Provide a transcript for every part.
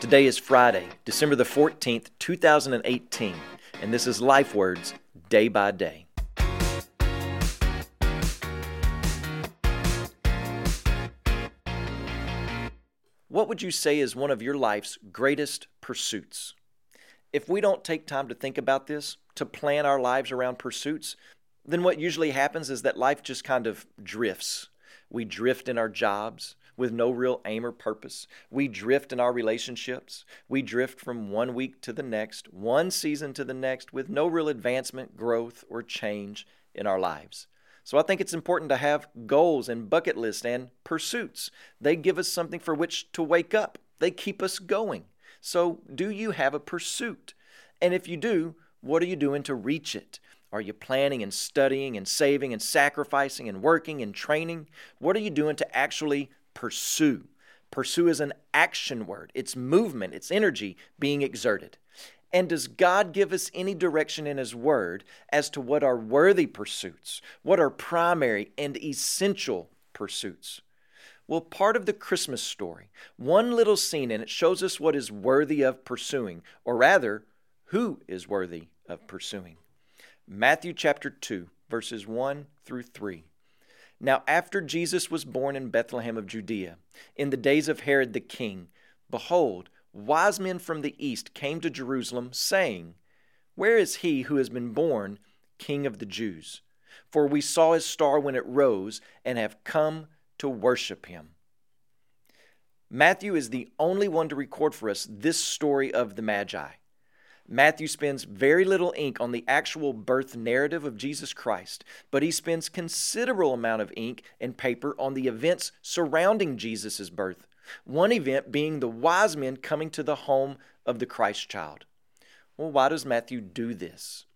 Today is Friday, December the 14th, 2018, and this is Life Words Day by Day. What would you say is one of your life's greatest pursuits? If we don't take time to think about this, to plan our lives around pursuits, then what usually happens is that life just kind of drifts. We drift in our jobs with no real aim or purpose. We drift in our relationships. We drift from one week to the next, one season to the next, with no real advancement, growth, or change in our lives. So I think it's important to have goals and bucket lists and pursuits. They give us something for which to wake up, they keep us going. So, do you have a pursuit? And if you do, what are you doing to reach it? Are you planning and studying and saving and sacrificing and working and training? What are you doing to actually pursue. Pursue is an action word, it's movement, it's energy being exerted. And does God give us any direction in His Word as to what are worthy pursuits, what are primary and essential pursuits? Well, part of the Christmas story, one little scene in it shows us what is worthy of pursuing, or rather, who is worthy of pursuing. Matthew chapter 2, verses 1 through 3. Now, after Jesus was born in Bethlehem of Judea, in the days of Herod the king, behold, wise men from the east came to Jerusalem, saying, Where is he who has been born King of the Jews? For we saw his star when it rose, and have come to worship him. Matthew is the only one to record for us this story of the Magi. Matthew spends very little ink on the actual birth narrative of Jesus Christ, but he spends considerable amount of ink and paper on the events surrounding Jesus' birth. One event being the wise men coming to the home of the Christ child. Well, why does Matthew do this?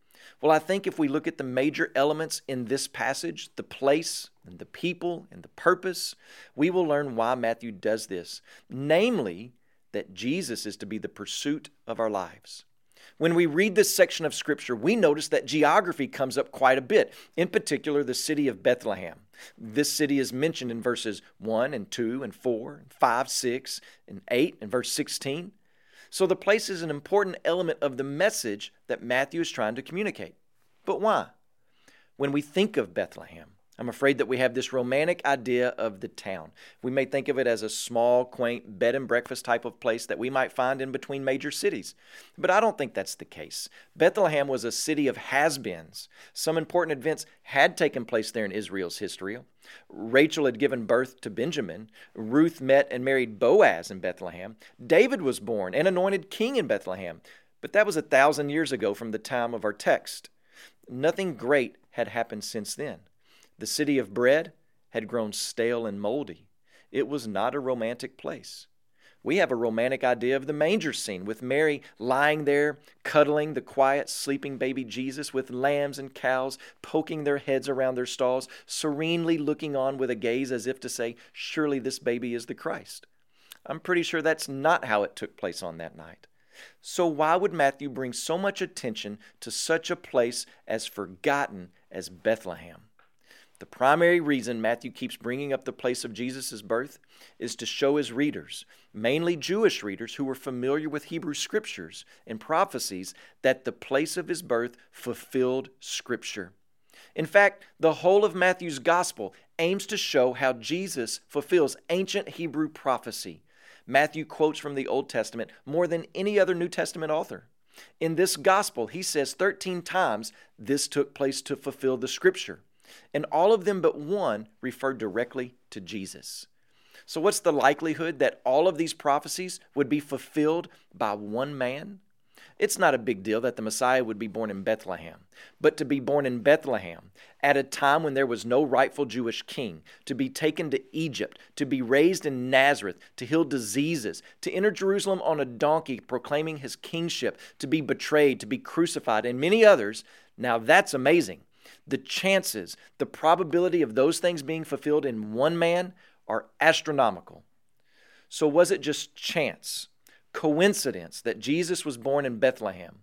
Well, I think if we look at the major elements in this passage, the place and the people and the purpose, we will learn why Matthew does this. Namely, that Jesus is to be the pursuit of our lives. When we read this section of Scripture, we notice that geography comes up quite a bit, in particular, the city of Bethlehem. This city is mentioned in verses 1 and 2 and 4 and 5, 6 and 8 and verse 16. So the place is an important element of the message that Matthew is trying to communicate. But why? When we think of Bethlehem, I'm afraid that we have this romantic idea of the town. We may think of it as a small, quaint bed and breakfast type of place that we might find in between major cities. But I don't think that's the case. Bethlehem was a city of has beens. Some important events had taken place there in Israel's history. Rachel had given birth to Benjamin. Ruth met and married Boaz in Bethlehem. David was born and anointed king in Bethlehem. But that was a thousand years ago from the time of our text. Nothing great had happened since then. The city of bread had grown stale and moldy. It was not a romantic place. We have a romantic idea of the manger scene with Mary lying there, cuddling the quiet, sleeping baby Jesus with lambs and cows poking their heads around their stalls, serenely looking on with a gaze as if to say, Surely this baby is the Christ. I'm pretty sure that's not how it took place on that night. So, why would Matthew bring so much attention to such a place as forgotten as Bethlehem? The primary reason Matthew keeps bringing up the place of Jesus' birth is to show his readers, mainly Jewish readers who were familiar with Hebrew scriptures and prophecies, that the place of his birth fulfilled scripture. In fact, the whole of Matthew's gospel aims to show how Jesus fulfills ancient Hebrew prophecy. Matthew quotes from the Old Testament more than any other New Testament author. In this gospel, he says 13 times this took place to fulfill the scripture and all of them but one referred directly to Jesus. So, what's the likelihood that all of these prophecies would be fulfilled by one man? It's not a big deal that the Messiah would be born in Bethlehem, but to be born in Bethlehem at a time when there was no rightful Jewish king, to be taken to Egypt, to be raised in Nazareth, to heal diseases, to enter Jerusalem on a donkey proclaiming his kingship, to be betrayed, to be crucified, and many others, now that's amazing the chances, the probability of those things being fulfilled in one man are astronomical. So, was it just chance, coincidence that Jesus was born in Bethlehem?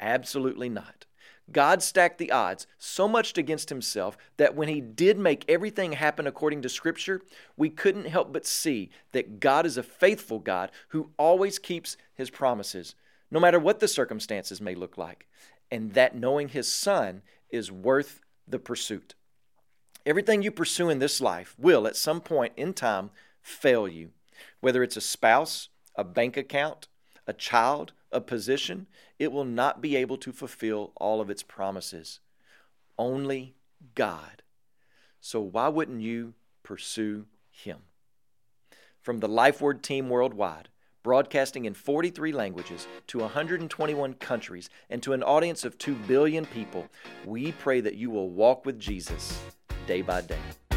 Absolutely not. God stacked the odds so much against himself that when he did make everything happen according to Scripture, we couldn't help but see that God is a faithful God who always keeps his promises, no matter what the circumstances may look like, and that knowing his Son is worth the pursuit. Everything you pursue in this life will, at some point in time, fail you, whether it's a spouse, a bank account, a child, a position, it will not be able to fulfill all of its promises. Only God. So why wouldn't you pursue Him? From the Life Word team worldwide, broadcasting in 43 languages to 121 countries and to an audience of 2 billion people, we pray that you will walk with Jesus day by day.